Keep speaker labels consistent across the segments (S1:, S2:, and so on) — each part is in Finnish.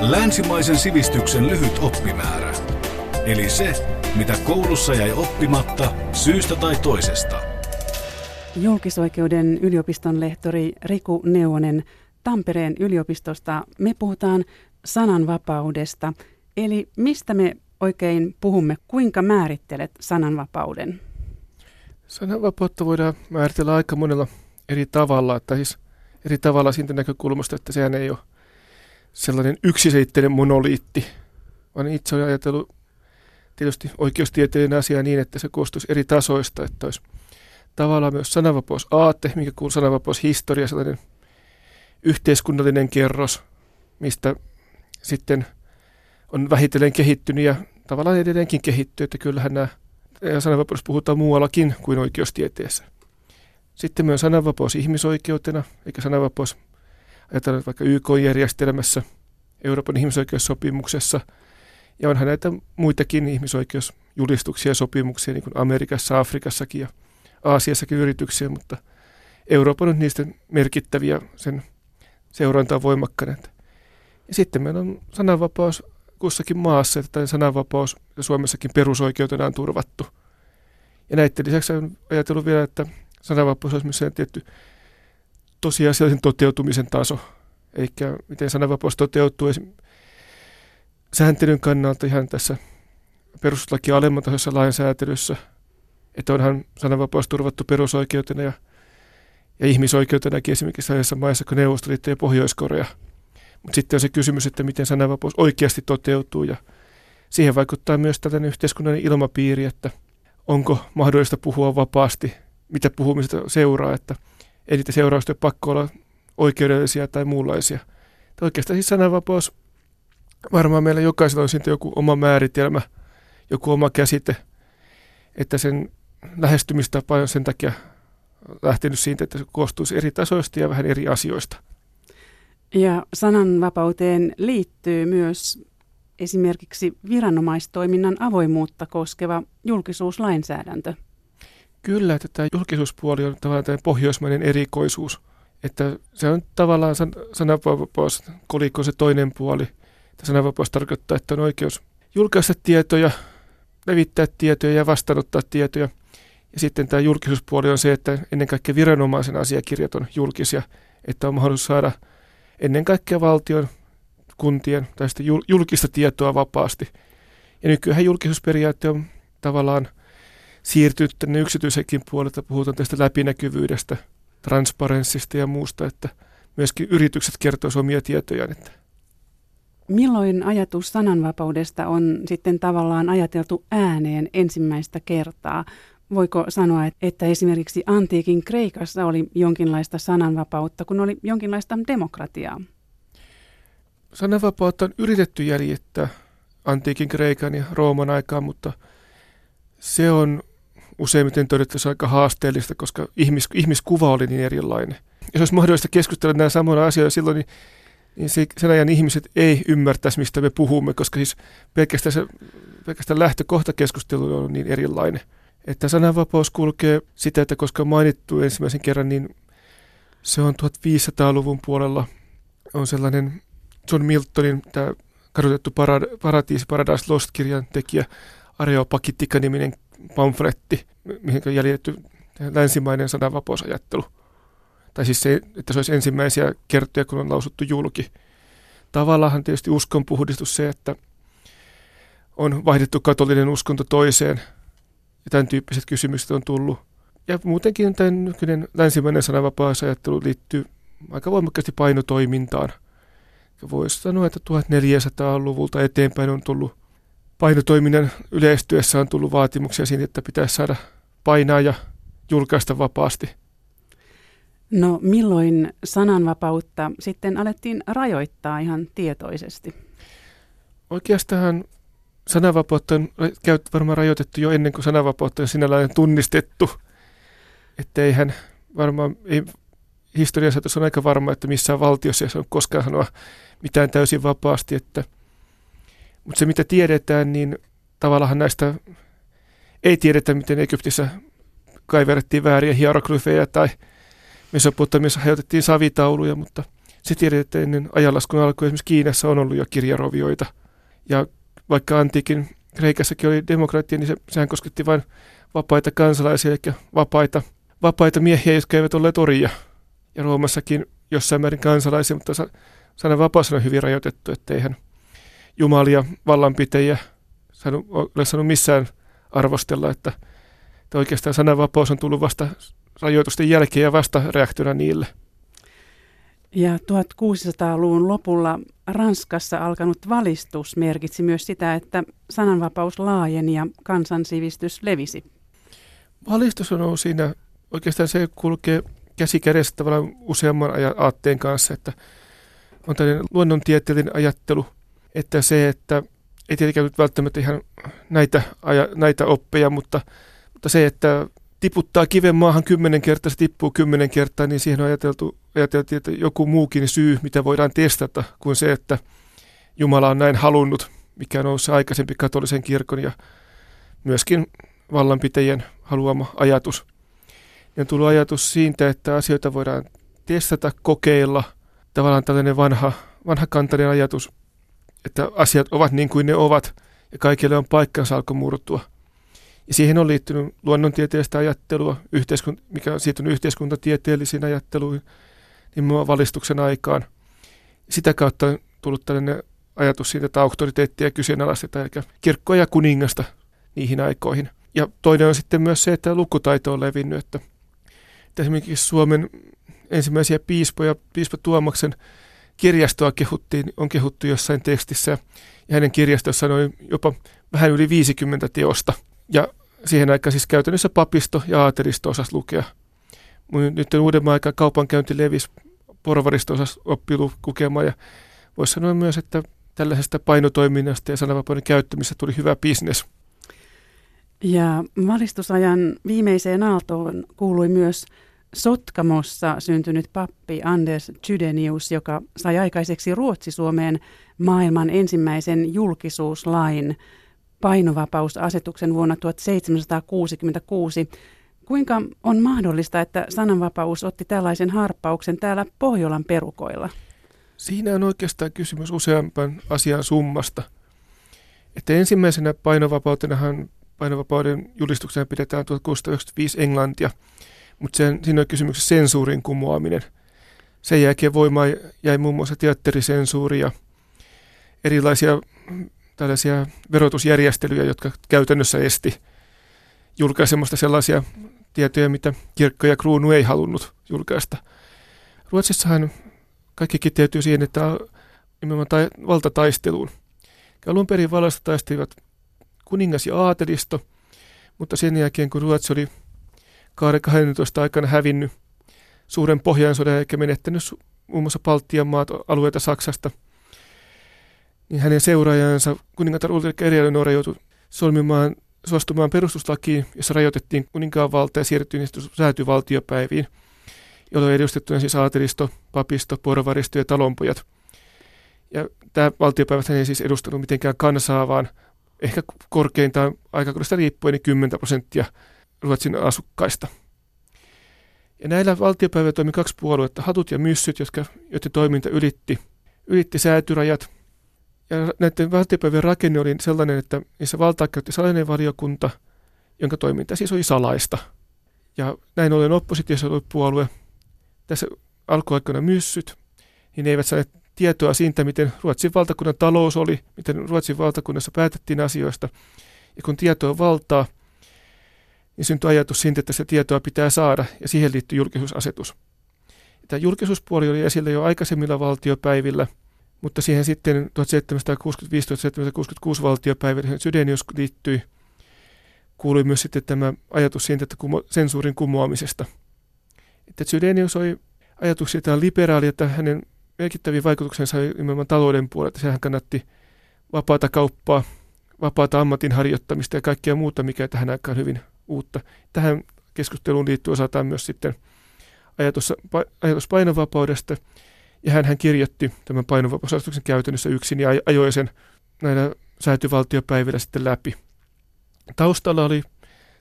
S1: Länsimaisen sivistyksen lyhyt oppimäärä. Eli se, mitä koulussa jäi oppimatta syystä tai toisesta.
S2: Julkisoikeuden yliopiston lehtori Riku Neuvonen Tampereen yliopistosta. Me puhutaan sananvapaudesta. Eli mistä me oikein puhumme? Kuinka määrittelet sananvapauden?
S3: Sananvapautta voidaan määritellä aika monella eri tavalla, että siis eri tavalla siitä näkökulmasta, että sehän ei ole sellainen yksiseitteinen monoliitti, vaan itse olen ajatellut tietysti oikeustieteen asiaa niin, että se koostuisi eri tasoista, että olisi tavallaan myös sananvapaus aate, mikä kuuluu sananvapaus historia, sellainen yhteiskunnallinen kerros, mistä sitten on vähitellen kehittynyt ja tavallaan edelleenkin kehittyy, että kyllähän nämä sananvapaus puhutaan muuallakin kuin oikeustieteessä. Sitten myös sananvapaus ihmisoikeutena, eikä sananvapaus ajatellaan vaikka YK-järjestelmässä, Euroopan ihmisoikeussopimuksessa, ja onhan näitä muitakin ihmisoikeusjulistuksia ja sopimuksia, niin kuin Amerikassa, Afrikassakin ja Aasiassakin yrityksiä, mutta Euroopan on niistä merkittäviä, sen seuranta on voimakkaana. Ja sitten meillä on sananvapaus kussakin maassa, että sananvapaus ja Suomessakin perusoikeutena on turvattu. Ja näiden lisäksi on ajatellut vielä, että sananvapaus olisi myös tietty tosiasiallisen toteutumisen taso. Eikä miten sananvapaus toteutuu sääntelyn kannalta ihan tässä perustuslaki alemman tasossa lainsäätelyssä, että onhan sananvapaus turvattu perusoikeutena ja, ja ihmisoikeutenakin esimerkiksi sellaisessa maissa kuin Neuvostoliitto ja Pohjois-Korea. Mutta sitten on se kysymys, että miten sananvapaus oikeasti toteutuu ja siihen vaikuttaa myös tällainen yhteiskunnallinen ilmapiiri, että onko mahdollista puhua vapaasti, mitä puhumista seuraa, että ei niitä seurausta pakko olla oikeudellisia tai muunlaisia. Että oikeastaan siis sananvapaus, varmaan meillä jokaisella on siitä joku oma määritelmä, joku oma käsite, että sen lähestymistapa on sen takia lähtenyt siitä, että se koostuisi eri tasoista ja vähän eri asioista.
S2: Ja sananvapauteen liittyy myös esimerkiksi viranomaistoiminnan avoimuutta koskeva julkisuuslainsäädäntö.
S3: Kyllä, että tämä julkisuuspuoli on tavallaan tämä pohjoismainen erikoisuus. Että se on tavallaan san, sananvapaus, kolikko se toinen puoli. Että sananvapaus tarkoittaa, että on oikeus julkaista tietoja, levittää tietoja ja vastaanottaa tietoja. Ja sitten tämä julkisuuspuoli on se, että ennen kaikkea viranomaisen asiakirjat on julkisia, että on mahdollisuus saada ennen kaikkea valtion, kuntien tai sitten julkista tietoa vapaasti. Ja nykyään julkisuusperiaate on tavallaan siirtynyt tänne yksityisenkin puolelta, puhutaan tästä läpinäkyvyydestä, transparenssista ja muusta, että myöskin yritykset kertovat omia tietojaan. Että
S2: Milloin ajatus sananvapaudesta on sitten tavallaan ajateltu ääneen ensimmäistä kertaa? Voiko sanoa, että esimerkiksi antiikin Kreikassa oli jonkinlaista sananvapautta, kun oli jonkinlaista demokratiaa?
S3: Sananvapautta on yritetty jäljittää antiikin Kreikan ja Rooman aikaan, mutta se on useimmiten todettaisiin aika haasteellista, koska ihmis, ihmiskuva oli niin erilainen. Jos olisi mahdollista keskustella nämä samoja asioita silloin, niin, niin se, sen ajan ihmiset ei ymmärtäisi, mistä me puhumme, koska siis pelkästään, se, pelkästään lähtökohta keskustelu on niin erilainen. Että sananvapaus kulkee sitä, että koska on mainittu ensimmäisen kerran, niin se on 1500-luvun puolella on sellainen John Miltonin tämä kadotettu parad- Paratiisi Paradise Lost-kirjan tekijä Areopagittika-niminen pamfletti, mihin on jäljitetty länsimainen sananvapausajattelu. Tai siis se, että se olisi ensimmäisiä kertoja, kun on lausuttu julki. Tavallaan tietysti uskon puhdistus se, että on vaihdettu katolinen uskonto toiseen, ja tämän tyyppiset kysymykset on tullut. Ja muutenkin tämän nykyinen länsimainen sananvapausajattelu liittyy aika voimakkaasti painotoimintaan. Voisi sanoa, että 1400-luvulta eteenpäin on tullut painotoiminnan yleistyessä on tullut vaatimuksia siitä, että pitäisi saada painaa ja julkaista vapaasti.
S2: No milloin sananvapautta sitten alettiin rajoittaa ihan tietoisesti?
S3: Oikeastaan sananvapautta on varmaan rajoitettu jo ennen kuin sananvapautta on sinällään tunnistettu. Että eihän varmaan, ei, historiassa on aika varma, että missään valtiossa ei ole koskaan sanoa mitään täysin vapaasti, että – mutta se mitä tiedetään, niin tavallaan näistä ei tiedetä, miten Egyptissä kaiverettiin vääriä hieroglyfejä tai Mesopotamiassa hajotettiin savitauluja, mutta Se tiedetään, että ennen ajanlaskun alkua esimerkiksi Kiinassa on ollut jo kirjarovioita. Ja vaikka antiikin Kreikassakin oli demokratia, niin se, sehän kosketti vain vapaita kansalaisia, eli vapaita, vapaita miehiä, jotka eivät olleet orjia. Ja Roomassakin jossain määrin kansalaisia, mutta sanan vapaus on hyvin rajoitettu, että eihän jumalia, vallanpitäjiä saanut, ole saanut missään arvostella, että, että oikeastaan sananvapaus on tullut vasta rajoitusten jälkeen ja vasta reaktiona niille.
S2: Ja 1600-luvun lopulla Ranskassa alkanut valistus merkitsi myös sitä, että sananvapaus laajeni ja kansansivistys levisi.
S3: Valistus on ollut siinä, oikeastaan se kulkee käsi kädessä tavallaan useamman aatteen kanssa, että on tällainen luonnontieteellinen ajattelu, että se, että ei tietenkään nyt välttämättä ihan näitä, näitä oppeja, mutta, mutta se, että tiputtaa kiven maahan kymmenen kertaa, se tippuu kymmenen kertaa, niin siihen on ajateltu, ajateltu, että joku muukin syy, mitä voidaan testata, kuin se, että Jumala on näin halunnut, mikä on ollut se aikaisempi katolisen kirkon ja myöskin vallanpitäjien haluama ajatus. Ja on tullut ajatus siitä, että asioita voidaan testata, kokeilla. Tavallaan tällainen vanha, vanha kantainen ajatus, että asiat ovat niin kuin ne ovat ja kaikille on paikkansa alkoi murtua – ja siihen on liittynyt luonnontieteellistä ajattelua, yhteiskun, mikä on siirtynyt yhteiskuntatieteellisiin ajatteluihin nimenomaan valistuksen aikaan. Sitä kautta on tullut tällainen ajatus siitä, että auktoriteettia kyseenalaistetaan, eli kirkkoa ja kuningasta niihin aikoihin. Ja toinen on sitten myös se, että lukutaito on levinnyt, että, että esimerkiksi Suomen ensimmäisiä piispoja, piispa Tuomaksen kirjastoa kehuttiin, on kehuttu jossain tekstissä, ja hänen kirjastossaan on jopa vähän yli 50 teosta. Ja siihen aikaan siis käytännössä papisto ja aateristo osas lukea. Nyt uudemman aikaa kaupankäynti levisi, porvaristo osas oppii lukemaan ja voisi sanoa myös, että tällaisesta painotoiminnasta ja sananvapauden käyttämisestä tuli hyvä bisnes.
S2: Ja valistusajan viimeiseen aaltoon kuului myös Sotkamossa syntynyt pappi Anders Chydenius, joka sai aikaiseksi Ruotsi-Suomeen maailman ensimmäisen julkisuuslain – painovapausasetuksen vuonna 1766. Kuinka on mahdollista, että sananvapaus otti tällaisen harppauksen täällä Pohjolan perukoilla?
S3: Siinä on oikeastaan kysymys useampan asian summasta. Että ensimmäisenä painovapautenahan painovapauden julistuksena pidetään 1695 Englantia, mutta sen, siinä on kysymyksessä sensuurin kumoaminen. Sen jälkeen voimaan jäi muun muassa teatterisensuuri ja erilaisia tällaisia verotusjärjestelyjä, jotka käytännössä esti julkaisemasta sellaisia tietoja, mitä kirkko ja kruunu ei halunnut julkaista. Ruotsissahan kaikki kiteytyy siihen, että nimenomaan ta- valtataisteluun. Alun perin vallasta taistelivat kuningas ja aatelisto, mutta sen jälkeen kun Ruotsi oli 12 aikana hävinnyt suuren pohjansodan eikä menettänyt muun muassa Baltian maat alueita Saksasta – niin hänen seuraajansa kuningatar Ulrike Eleonora joutui solmimaan suostumaan perustuslakiin, jossa rajoitettiin kuninkaan valta ja siirryttiin säätyvaltiopäiviin, jolloin edustettuna siis aatelisto, papisto, porvaristo ja talonpojat. Ja tämä valtiopäivät ei siis edustanut mitenkään kansaa, vaan ehkä korkeintaan aikakaudesta riippuen niin 10 prosenttia Ruotsin asukkaista. Ja näillä valtiopäivillä toimi kaksi puoluetta, hatut ja myssyt, jotka, joiden toiminta ylitti, ylitti säätyrajat – ja näiden valtiopäivien rakenne oli sellainen, että niissä valtaa käytti salainen valiokunta, jonka toiminta siis oli salaista. Ja näin ollen oppositiossa oli puolue, tässä alkuaikoina myssyt, niin ne eivät saaneet tietoa siitä, miten Ruotsin valtakunnan talous oli, miten Ruotsin valtakunnassa päätettiin asioista. Ja kun tietoa valtaa, niin syntyi ajatus siitä, että se tietoa pitää saada, ja siihen liittyy julkisuusasetus. Tämä julkisuuspuoli oli esillä jo aikaisemmilla valtiopäivillä – mutta siihen sitten 1765-1766 valtiopäivä, Sydenius liittyi, kuului myös sitten tämä ajatus siitä, että kumo, sensuurin kumoamisesta. Että Sydenius oli ajatus siitä liberaali, että hänen merkittäviin vaikutuksensa oli nimenomaan talouden puolelta. Sehän kannatti vapaata kauppaa, vapaata ammatin harjoittamista ja kaikkea muuta, mikä tähän aikaan hyvin uutta. Tähän keskusteluun liittyy osataan myös sitten ajatus, ajatus painovapaudesta – ja hän, hän kirjoitti tämän painovapausastuksen käytännössä yksin ja ajoi sen näillä säätyvaltiopäivillä sitten läpi. Taustalla oli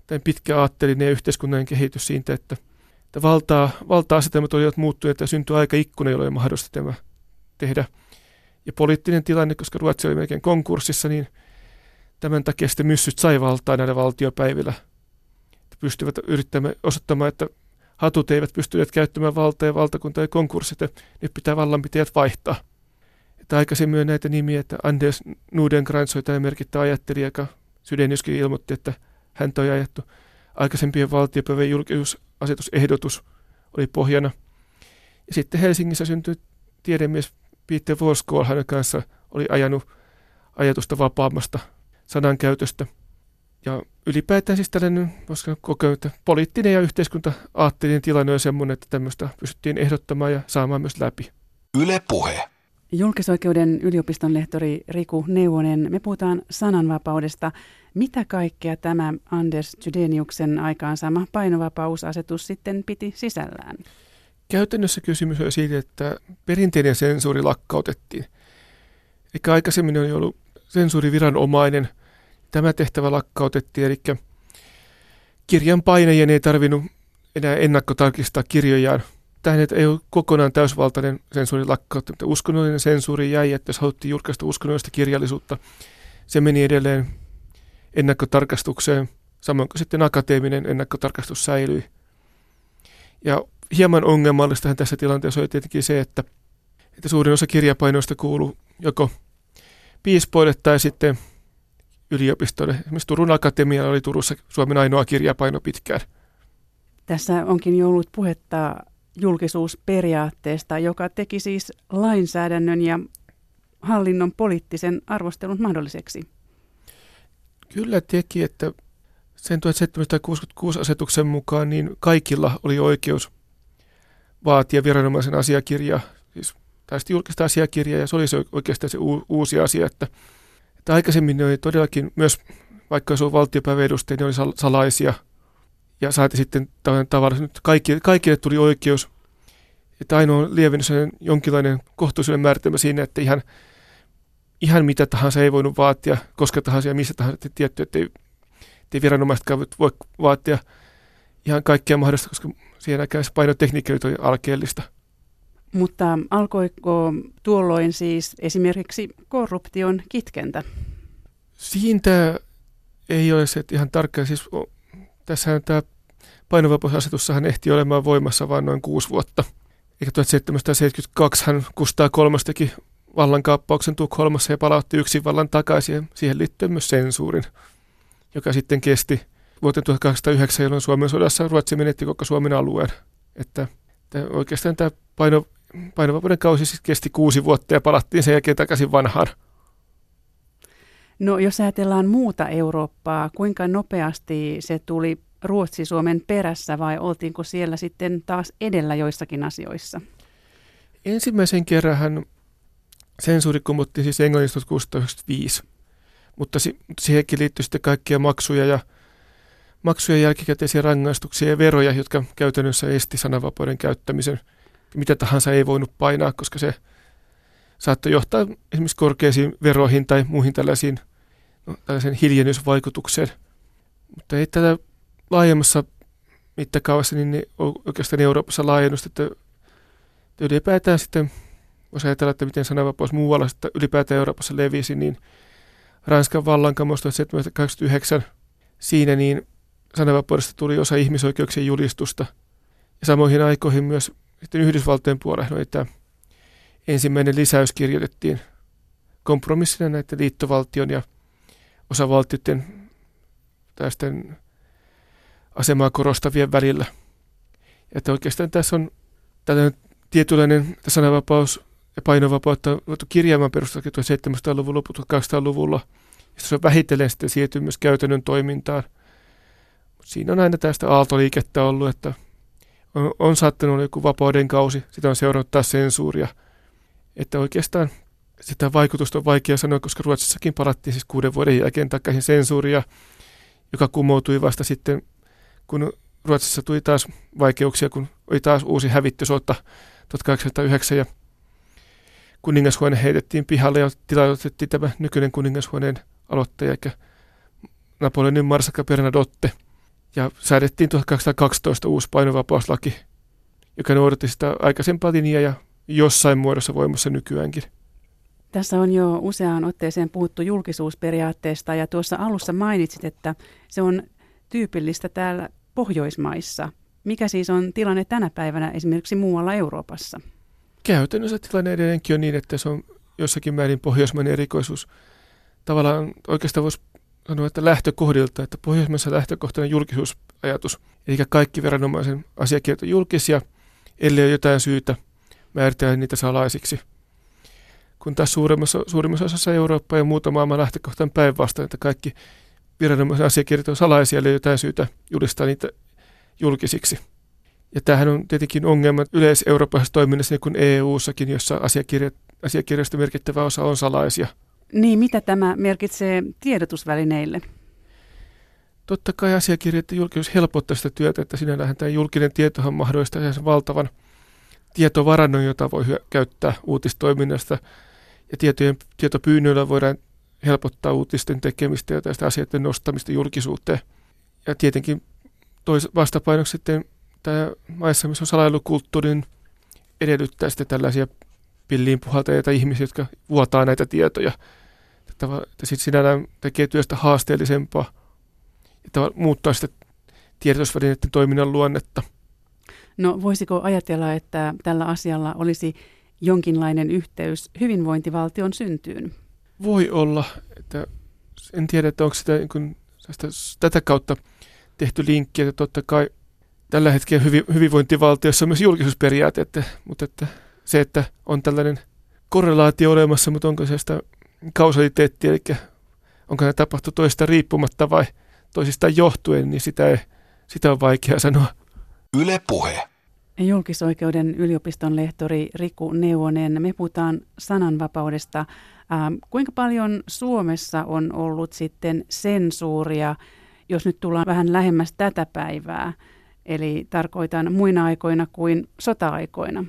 S3: tämän pitkä aattelinen ja yhteiskunnallinen kehitys siitä, että että valtaa, valta-asetelmat olivat muuttuneet ja syntyi aika ikkuna, jolloin mahdollista tämä tehdä. Ja poliittinen tilanne, koska Ruotsi oli melkein konkurssissa, niin tämän takia sitten myssyt sai valtaa näillä valtiopäivillä. Pystyvät yrittämään osoittamaan, että hatut eivät pystyneet käyttämään valtaa ja valtakunta ja konkurssit, ja nyt pitää vallanpitäjät vaihtaa. Että aikaisemmin on näitä nimiä, että Anders Nudenkrantz oli tämä merkittävä ajattelija, joka Sydeniuskin ilmoitti, että häntä on ajettu. Aikaisempien valtiopäivän julkisuusasetusehdotus oli pohjana. Ja sitten Helsingissä syntyi tiedemies Peter Voskol, hänen kanssa oli ajanut ajatusta vapaammasta sanankäytöstä. Ja ylipäätään siis tällainen, voisiko kokea, että poliittinen ja yhteiskunta aatteellinen tilanne on sellainen, että tämmöistä pystyttiin ehdottamaan ja saamaan myös läpi.
S1: Yle puhe.
S2: Julkisoikeuden yliopiston lehtori Riku Neuvonen, me puhutaan sananvapaudesta. Mitä kaikkea tämä Anders Jydeniuksen aikaansaama painovapausasetus sitten piti sisällään?
S3: Käytännössä kysymys on siitä, että perinteinen sensuuri lakkautettiin. Eikä aikaisemmin oli ollut sensuuriviranomainen. Tämä tehtävä lakkautettiin, eli kirjan painajien ei tarvinnut enää ennakkotarkistaa kirjojaan. Tähän ei ole kokonaan täysvaltainen sensuuri lakkauttu, mutta uskonnollinen sensuuri jäi, että jos haluttiin julkaista uskonnollista kirjallisuutta, se meni edelleen ennakkotarkastukseen, samoin kuin sitten akateeminen ennakkotarkastus säilyi. Ja hieman ongelmallistahan tässä tilanteessa oli tietenkin se, että, että suurin osa kirjapainoista kuuluu joko piispoille tai sitten yliopistolle. Esimerkiksi Turun Akatemia oli Turussa Suomen ainoa kirjapaino pitkään.
S2: Tässä onkin jo ollut puhetta julkisuusperiaatteesta, joka teki siis lainsäädännön ja hallinnon poliittisen arvostelun mahdolliseksi.
S3: Kyllä teki, että sen 1766 asetuksen mukaan niin kaikilla oli oikeus vaatia viranomaisen asiakirjaa, siis sitten julkista asiakirjaa, ja se olisi oikeastaan se uusi asia, että, että aikaisemmin ne oli todellakin myös, vaikka se on valtiopäiväedustajia, ne oli salaisia, ja saati sitten tavallaan nyt kaikki, kaikille tuli oikeus, että ainoa lievennys on jonkinlainen kohtuullinen määritelmä siinä, että ihan, ihan mitä tahansa ei voinut vaatia, koska tahansa ja missä tahansa, tietty, että ei, ei viranomaisetkaan voi vaatia ihan kaikkea mahdollista, koska siinäkään se painotekniikka oli alkeellista.
S2: Mutta alkoiko tuolloin siis esimerkiksi korruption kitkentä?
S3: Siitä ei ole se ihan tarkkaan. Siis, tässähän tämä painovapausasetussahan ehti olemaan voimassa vain noin kuusi vuotta. Eikä 1772 hän Kustaa kolmas teki vallankaappauksen Tukholmassa ja palautti yksin vallan takaisin. Siihen liittyy myös sensuurin, joka sitten kesti vuoteen 1809, jolloin Suomen sodassa Ruotsi menetti koko Suomen alueen. Että, että oikeastaan tämä paino, painovapauden kausi siis kesti kuusi vuotta ja palattiin sen jälkeen takaisin vanhaan.
S2: No jos ajatellaan muuta Eurooppaa, kuinka nopeasti se tuli Ruotsi Suomen perässä vai oltiinko siellä sitten taas edellä joissakin asioissa?
S3: Ensimmäisen kerran sensuuri kumottiin siis Englannista 1695, mutta siihenkin liittyy sitten kaikkia maksuja ja maksuja, jälkikäteisiä rangaistuksia ja veroja, jotka käytännössä esti sananvapauden käyttämisen. Mitä tahansa ei voinut painaa, koska se saattoi johtaa esimerkiksi korkeisiin veroihin tai muihin tällaisiin no, tällaisen hiljennysvaikutukseen. Mutta ei tätä laajemmassa mittakaavassa niin oikeastaan Euroopassa laajennusta, että ylipäätään sitten, jos ajatella, että miten sananvapaus muualla että ylipäätään Euroopassa levisi, niin Ranskan vallankamous 1789 siinä niin sananvapaudesta tuli osa ihmisoikeuksien julistusta. Ja samoihin aikoihin myös sitten Yhdysvaltojen puolella no, että ensimmäinen lisäys kirjoitettiin kompromissina näiden liittovaltion ja osavaltioiden tästä asemaa korostavien välillä. Että oikeastaan tässä on tällainen tietynlainen sananvapaus ja painovapautta voitu kirjaamaan perustuslakin 1700-luvun loput 1800-luvulla. Ja se on vähitellen sitten siirtynyt myös käytännön toimintaan – siinä on aina tästä aaltoliikettä ollut, että on, on saattanut joku vapauden kausi, sitä on seurannut taas sensuuria. Että oikeastaan sitä vaikutusta on vaikea sanoa, koska Ruotsissakin palattiin siis kuuden vuoden jälkeen takaisin sensuuria, joka kumoutui vasta sitten, kun Ruotsissa tuli taas vaikeuksia, kun oli taas uusi hävittysota 1809 ja kuningashuone heitettiin pihalle ja tilautettiin tämä nykyinen kuningashuoneen aloittaja, eli Napoleonin marsakka Bernadotte – ja säädettiin 1812 uusi painovapauslaki, joka noudatti sitä aikaisempaa linjaa ja jossain muodossa voimassa nykyäänkin.
S2: Tässä on jo useaan otteeseen puhuttu julkisuusperiaatteesta ja tuossa alussa mainitsit, että se on tyypillistä täällä Pohjoismaissa. Mikä siis on tilanne tänä päivänä esimerkiksi muualla Euroopassa?
S3: Käytännössä tilanne edelleenkin on niin, että se on jossakin määrin pohjoismainen erikoisuus. Tavallaan oikeastaan voisi sanoa, että lähtökohdilta, että pohjoismaisessa lähtökohtana julkisuusajatus, eli kaikki viranomaisen asiakirjat on julkisia, ellei ole jotain syytä määritellä niitä salaisiksi. Kun taas suurimmassa, suurimmassa osassa Eurooppaa ja muuta maailman lähtökohtaan päinvastoin, että kaikki viranomaisen asiakirjat on salaisia, eli jotain syytä julistaa niitä julkisiksi. Ja tämähän on tietenkin ongelma yleis-eurooppalaisessa toiminnassa, niin kuin EU-sakin, jossa asiakirjat, asiakirjoista merkittävä osa on salaisia.
S2: Niin, mitä tämä merkitsee tiedotusvälineille?
S3: Totta kai asiakirjojen julkisuus helpottaa sitä työtä, että sinällään tämä julkinen tietohan mahdollistaa sen valtavan tietovarannon, jota voi käyttää uutistoiminnasta. Ja tietojen, tietopyynnöillä voidaan helpottaa uutisten tekemistä ja tästä asioiden nostamista julkisuuteen. Ja tietenkin tois, vastapainoksi sitten tämä maissa, missä on salailukulttuuri, niin edellyttää sitten tällaisia pilliin puhaltajia ihmisiä, jotka vuotaa näitä tietoja. Että, sitten sinällään tekee työstä haasteellisempaa ja muuttaa sitä tiedotusvälineiden toiminnan luonnetta.
S2: No voisiko ajatella, että tällä asialla olisi jonkinlainen yhteys hyvinvointivaltion syntyyn?
S3: Voi olla. Että en tiedä, että onko sitä niin kuin, tätä kautta tehty linkki, että totta kai tällä hetkellä hyvin, hyvinvointivaltiossa on myös julkisuusperiaate, että, mutta että se, että on tällainen korrelaatio olemassa, mutta onko se sitä kausaliteettia, eli onko ne tapahtunut toista riippumatta vai toisista johtuen, niin sitä, ei, sitä on vaikea sanoa. Yle puhe.
S2: Julkisoikeuden yliopiston lehtori Riku Neuvonen, me puhutaan sananvapaudesta. Ähm, kuinka paljon Suomessa on ollut sitten sensuuria, jos nyt tullaan vähän lähemmäs tätä päivää, eli tarkoitan muina aikoina kuin sota-aikoina?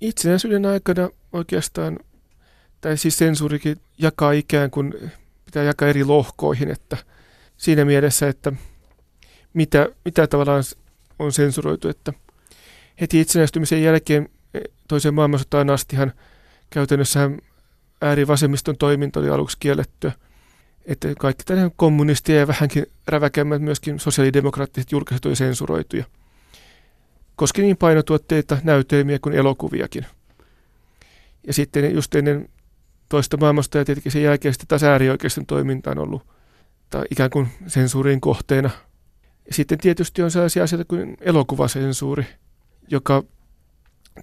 S3: Itsenäisyyden aikana oikeastaan, tai siis sensuurikin jakaa ikään kuin, pitää jakaa eri lohkoihin, että siinä mielessä, että mitä, mitä tavallaan on sensuroitu, että heti itsenäistymisen jälkeen eh, toiseen maailmansotaan astihan käytännössä äärivasemmiston toiminta oli aluksi kiellettyä. Että kaikki tällainen kommunistia ja vähänkin räväkemmät myöskin sosiaalidemokraattiset julkaiset oli sensuroituja koski niin painotuotteita, näytelmiä kuin elokuviakin. Ja sitten just ennen toista maailmasta ja tietenkin sen jälkeen sitten taas toiminta on ollut tai ikään kuin sensuurin kohteena. Ja sitten tietysti on sellaisia asioita kuin elokuvasensuuri, joka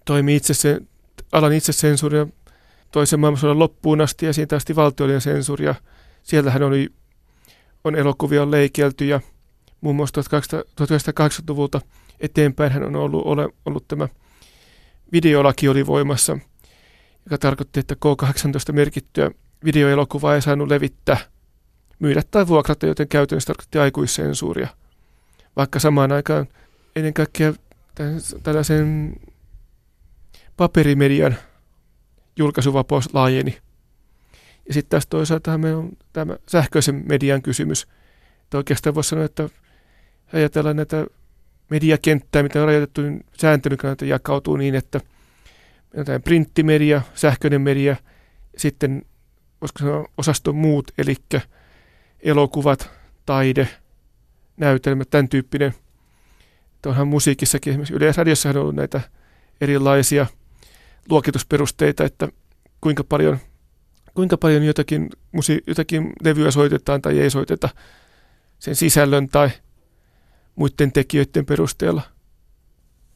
S3: toimii itse sen, alan sensuuria toisen maailmansodan loppuun asti ja siitä asti valtiollinen sensuuri. Ja siellähän oli, on elokuvia leikelty ja muun muassa 1980-luvulta eteenpäin hän on ollut, ole, ollut tämä videolaki oli voimassa, joka tarkoitti, että K18 merkittyä videoelokuvaa ei saanut levittää, myydä tai vuokrata, joten käytännössä tarkoitti aikuissensuuria. Vaikka samaan aikaan ennen kaikkea tällaisen paperimedian julkaisuvapaus laajeni. Ja sitten tässä toisaalta meillä on tämä sähköisen median kysymys. Että oikeastaan voisi sanoa, että ajatellaan näitä mediakenttää, mitä on rajoitettu, niin kannalta jakautuu niin, että on printtimedia, sähköinen media, sitten voisiko sanoa osasto muut, eli elokuvat, taide, näytelmät, tämän tyyppinen. Onhan musiikissakin, esimerkiksi Yleisradiossa on ollut näitä erilaisia luokitusperusteita, että kuinka paljon, kuinka paljon jotakin, musi, jotakin levyä soitetaan tai ei soiteta sen sisällön tai muiden tekijöiden perusteella.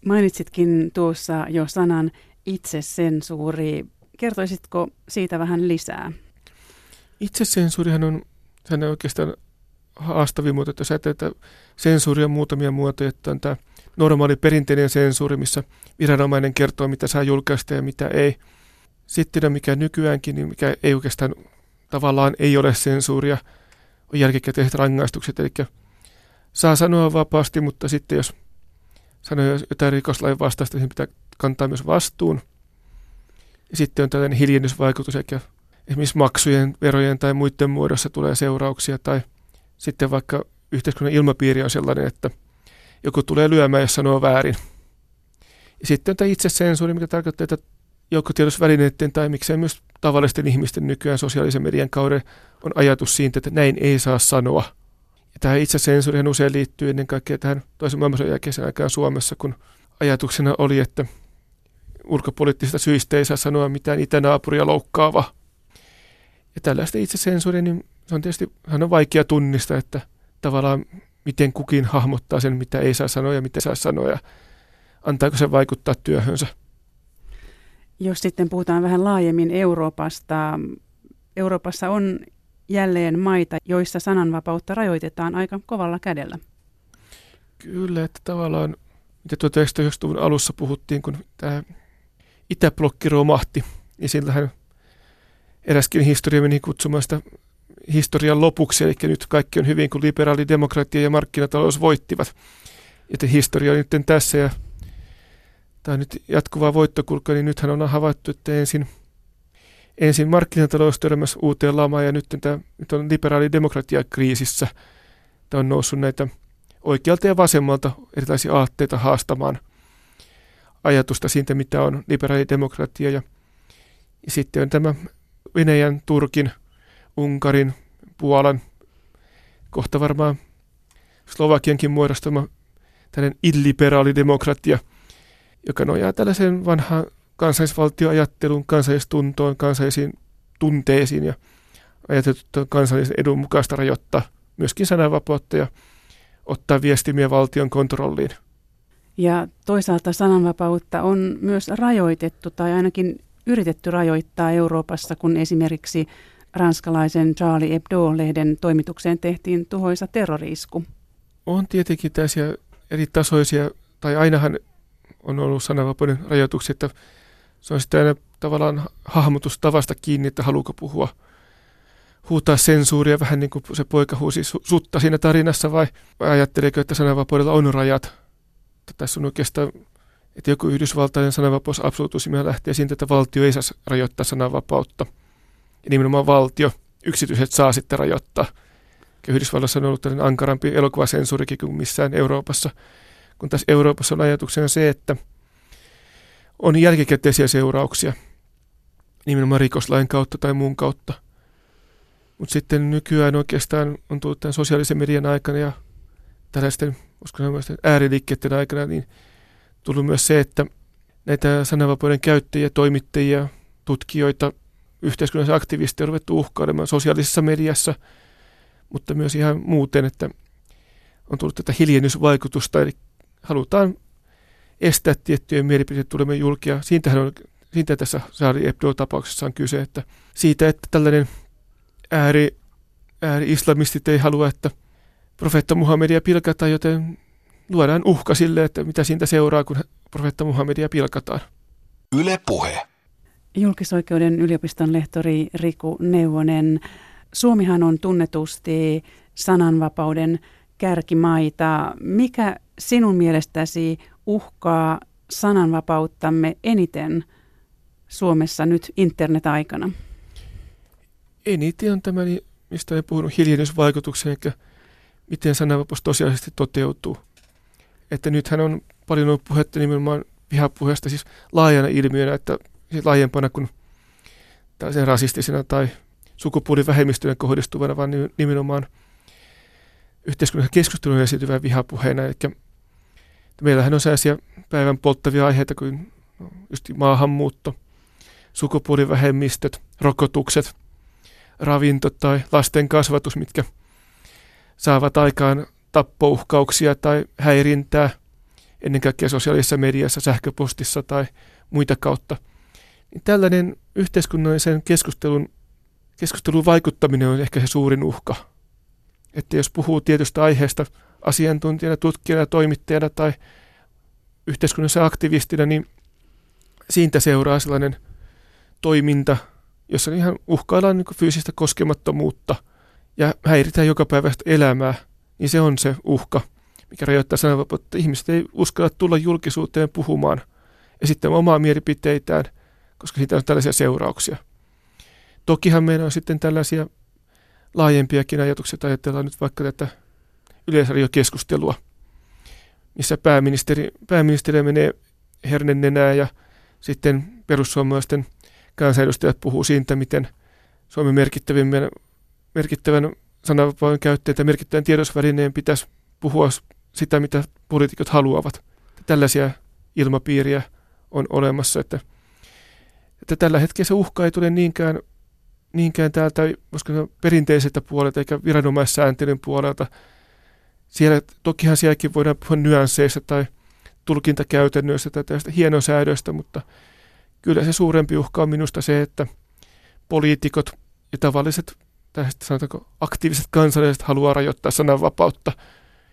S2: Mainitsitkin tuossa jo sanan itsesensuuri. Kertoisitko siitä vähän lisää?
S3: Itsesensuurihan on, on oikeastaan haastavin muoto, että jos että sensuuri on muutamia muotoja, että on tämä normaali perinteinen sensuuri, missä viranomainen kertoo, mitä saa julkaista ja mitä ei. Sitten on mikä nykyäänkin, niin mikä ei oikeastaan tavallaan ei ole sensuuria, on jälkikäteiset rangaistukset, eli saa sanoa vapaasti, mutta sitten jos sanoo jotain rikoslain vastaista, niin pitää kantaa myös vastuun. Ja sitten on tällainen hiljennysvaikutus, eikä esimerkiksi maksujen, verojen tai muiden muodossa tulee seurauksia, tai sitten vaikka yhteiskunnan ilmapiiri on sellainen, että joku tulee lyömään, jos sanoo väärin. Ja sitten on tämä itsesensuuri, mikä tarkoittaa, että joukkotiedotusvälineiden tai miksei myös tavallisten ihmisten nykyään sosiaalisen median kauden on ajatus siitä, että näin ei saa sanoa. Tähän itsesensuuriin usein liittyy ennen kaikkea tähän toisen maailmansodan jälkeisen aikaan Suomessa, kun ajatuksena oli, että ulkopoliittisista syistä ei saa sanoa mitään itänaapuria loukkaava. Ja tällaista itsesensuuria, niin se on tietysti hän on vaikea tunnistaa, että tavallaan miten kukin hahmottaa sen, mitä ei saa sanoa ja mitä saa sanoa ja antaako se vaikuttaa työhönsä.
S2: Jos sitten puhutaan vähän laajemmin Euroopasta, Euroopassa on jälleen maita, joissa sananvapautta rajoitetaan aika kovalla kädellä.
S3: Kyllä, että tavallaan, mitä 1990-luvun alussa puhuttiin, kun tämä Itäblokki romahti, niin sillähän eräskin historia meni kutsumaan sitä historian lopuksi, eli nyt kaikki on hyvin, kun liberaali demokratia ja markkinatalous voittivat. Joten historia on nyt tässä ja tämä on nyt jatkuva voittokulka, niin nythän on havaittu, että ensin, ensin markkinatalous törmäsi uuteen lamaan ja nyt, tämä, nyt on liberaali demokratia kriisissä. Tämä on noussut näitä oikealta ja vasemmalta erilaisia aatteita haastamaan ajatusta siitä, mitä on liberaali demokratia. Ja, ja sitten on tämä Venäjän, Turkin, Unkarin, Puolan, kohta varmaan Slovakiankin muodostama tällainen illiberaali demokratia, joka nojaa tällaiseen vanhaan kansallisvaltioajatteluun, kansallistuntoon, kansallisiin tunteisiin ja ajateltu kansallisen edun mukaista rajoittaa myöskin sananvapautta ja ottaa viestimiä valtion kontrolliin.
S2: Ja toisaalta sananvapautta on myös rajoitettu tai ainakin yritetty rajoittaa Euroopassa, kun esimerkiksi ranskalaisen Charlie Hebdo-lehden toimitukseen tehtiin tuhoisa terrorisku.
S3: On tietenkin tällaisia eri tasoisia, tai ainahan on ollut sananvapauden rajoituksia, että se on sitten tavallaan hahmotustavasta kiinni, että haluuko puhua, huutaa sensuuria vähän niin kuin se poika huusi sutta siinä tarinassa, vai, vai ajatteleeko, että sananvapaudella on rajat. Tässä on oikeastaan, että joku yhdysvaltainen sananvapaus absoluutusimia lähtee siitä, että valtio ei saa rajoittaa sananvapautta – ja nimenomaan valtio, yksityiset saa sitten rajoittaa. Yhdysvalloissa on ollut tällainen ankarampi elokuvasensuurikin kuin missään Euroopassa, kun tässä Euroopassa on ajatuksena se, että on jälkikäteisiä seurauksia, nimenomaan rikoslain kautta tai muun kautta. Mutta sitten nykyään oikeastaan on tullut tämän sosiaalisen median aikana ja tällaisten, uskon ääriliikkeiden aikana, niin tullut myös se, että näitä sananvapauden käyttäjiä, toimittajia, tutkijoita, yhteiskunnallisia aktivisteja on ruvettu uhkailemaan sosiaalisessa mediassa, mutta myös ihan muuten, että on tullut tätä hiljennysvaikutusta, eli halutaan estää tiettyjen mielipiteiden tulemaan julkia. Siitähän on, siitä tässä Saari Hebdo-tapauksessa on kyse, että siitä, että tällainen ääri, ääri-islamistit ei halua, että profeetta Muhammedia pilkataan, joten luodaan uhka sille, että mitä siitä seuraa, kun profeetta Muhammedia pilkataan.
S2: Yle puhe. Julkisoikeuden yliopiston lehtori Riku Neuvonen. Suomihan on tunnetusti sananvapauden kärkimaita. Mikä sinun mielestäsi uhkaa sananvapauttamme eniten Suomessa nyt internet-aikana?
S3: Eniten on tämä, mistä olen puhunut, hiljennysvaikutuksen, eli miten sananvapaus tosiasiallisesti toteutuu. Että nythän on paljon ollut puhetta nimenomaan vihapuheesta, siis laajana ilmiönä, että laajempana kuin tällaisen rasistisena tai sukupuolivähemmistöjen kohdistuvana, vaan nimenomaan yhteiskunnassa keskustelun esiintyvän vihapuheena. Eli meillähän on sellaisia päivän polttavia aiheita kuin just maahanmuutto, sukupuolivähemmistöt, rokotukset, ravinto tai lasten kasvatus, mitkä saavat aikaan tappouhkauksia tai häirintää ennen kaikkea sosiaalisessa mediassa, sähköpostissa tai muita kautta – niin tällainen yhteiskunnallisen keskustelun, keskustelun vaikuttaminen on ehkä se suurin uhka. Että jos puhuu tietystä aiheesta asiantuntijana, tutkijana, toimittajana tai yhteiskunnassa aktivistina, niin siitä seuraa sellainen toiminta, jossa ihan uhkaillaan niin fyysistä koskemattomuutta ja häiritään joka päivästä elämää, niin se on se uhka, mikä rajoittaa sananvapautta. Ihmiset ei uskalla tulla julkisuuteen puhumaan, esittämään omaa mielipiteitään – koska siitä on tällaisia seurauksia. Tokihan meillä on sitten tällaisia laajempiakin ajatuksia, ajatellaan nyt vaikka tätä yleisradiokeskustelua, missä pääministeri, pääministeri menee hernennenää ja sitten perussuomalaisten kansanedustajat puhuu siitä, miten Suomen merkittävimmän, merkittävän sananvapauden käyttäjän tai merkittävän tiedosvälineen pitäisi puhua sitä, mitä poliitikot haluavat. Tällaisia ilmapiiriä on olemassa, että, että tällä hetkellä se uhka ei tule niinkään, niinkään täältä koska perinteiseltä puolelta eikä viranomaissääntelyn puolelta. Siellä, tokihan sielläkin voidaan puhua nyansseista tai tulkintakäytännöistä tai tästä hienosäädöistä, mutta kyllä se suurempi uhka on minusta se, että poliitikot ja tavalliset tai sanotaanko aktiiviset kansalaiset haluaa rajoittaa sananvapautta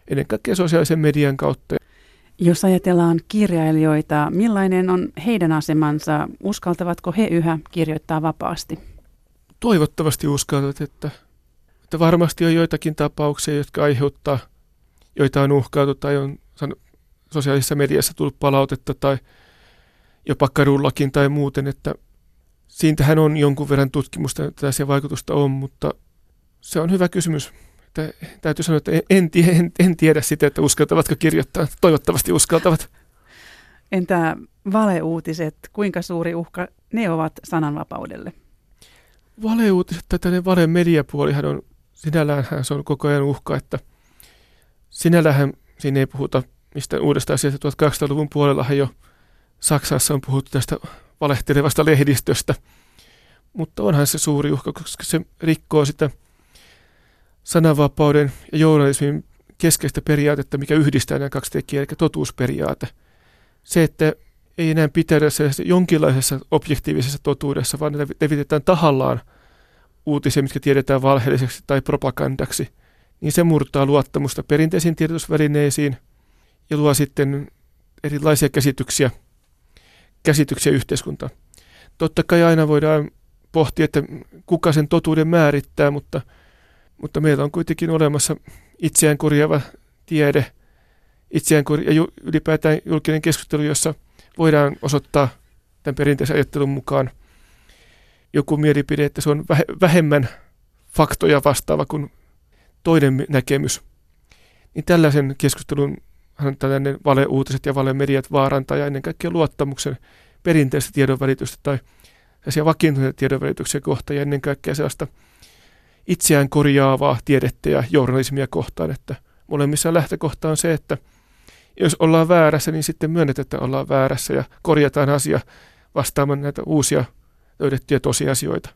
S3: ennen kaikkea sosiaalisen median kautta.
S2: Jos ajatellaan kirjailijoita, millainen on heidän asemansa? Uskaltavatko he yhä kirjoittaa vapaasti?
S3: Toivottavasti uskaltavat, että, että varmasti on joitakin tapauksia, jotka aiheuttaa, joita on uhkailtu tai on sosiaalisessa mediassa tullut palautetta tai jopa kadullakin tai muuten, että siitähän on jonkun verran tutkimusta, että tällaisia vaikutusta on, mutta se on hyvä kysymys. Että täytyy sanoa, että en, en, en tiedä sitä, että uskaltavatko kirjoittaa. Toivottavasti uskaltavat.
S2: Entä valeuutiset, kuinka suuri uhka ne ovat sananvapaudelle?
S3: Valeuutiset tai tällainen valemediapuolihan on, sinällään se on koko ajan uhka, että sinällään siinä ei puhuta mistä uudesta asiasta 1200-luvun puolella jo Saksassa on puhuttu tästä valehtelevasta lehdistöstä, mutta onhan se suuri uhka, koska se rikkoo sitä sananvapauden ja journalismin keskeistä periaatetta, mikä yhdistää nämä kaksi tekijää, eli totuusperiaate. Se, että ei enää pitäydä jonkinlaisessa objektiivisessa totuudessa, vaan ne levitetään tahallaan uutisia, mitkä tiedetään valheelliseksi tai propagandaksi, niin se murtaa luottamusta perinteisiin tiedotusvälineisiin ja luo sitten erilaisia käsityksiä, käsityksiä yhteiskuntaan. Totta kai aina voidaan pohtia, että kuka sen totuuden määrittää, mutta, mutta meillä on kuitenkin olemassa itseään korjaava tiede, itseään korja- ja ylipäätään julkinen keskustelu, jossa voidaan osoittaa tämän perinteisen ajattelun mukaan joku mielipide, että se on vähemmän faktoja vastaava kuin toinen näkemys. Niin tällaisen keskustelun tällainen valeuutiset ja valemediat vaarantaa ja ennen kaikkea luottamuksen perinteistä tiedonvälitystä tai sellaisia vakiintuneita tiedonvälityksiä kohtaan ja ennen kaikkea sellaista itseään korjaavaa tiedettä ja journalismia kohtaan, että molemmissa lähtökohta on se, että jos ollaan väärässä, niin sitten myönnetään, että ollaan väärässä ja korjataan asia vastaamaan näitä uusia löydettyjä tosiasioita.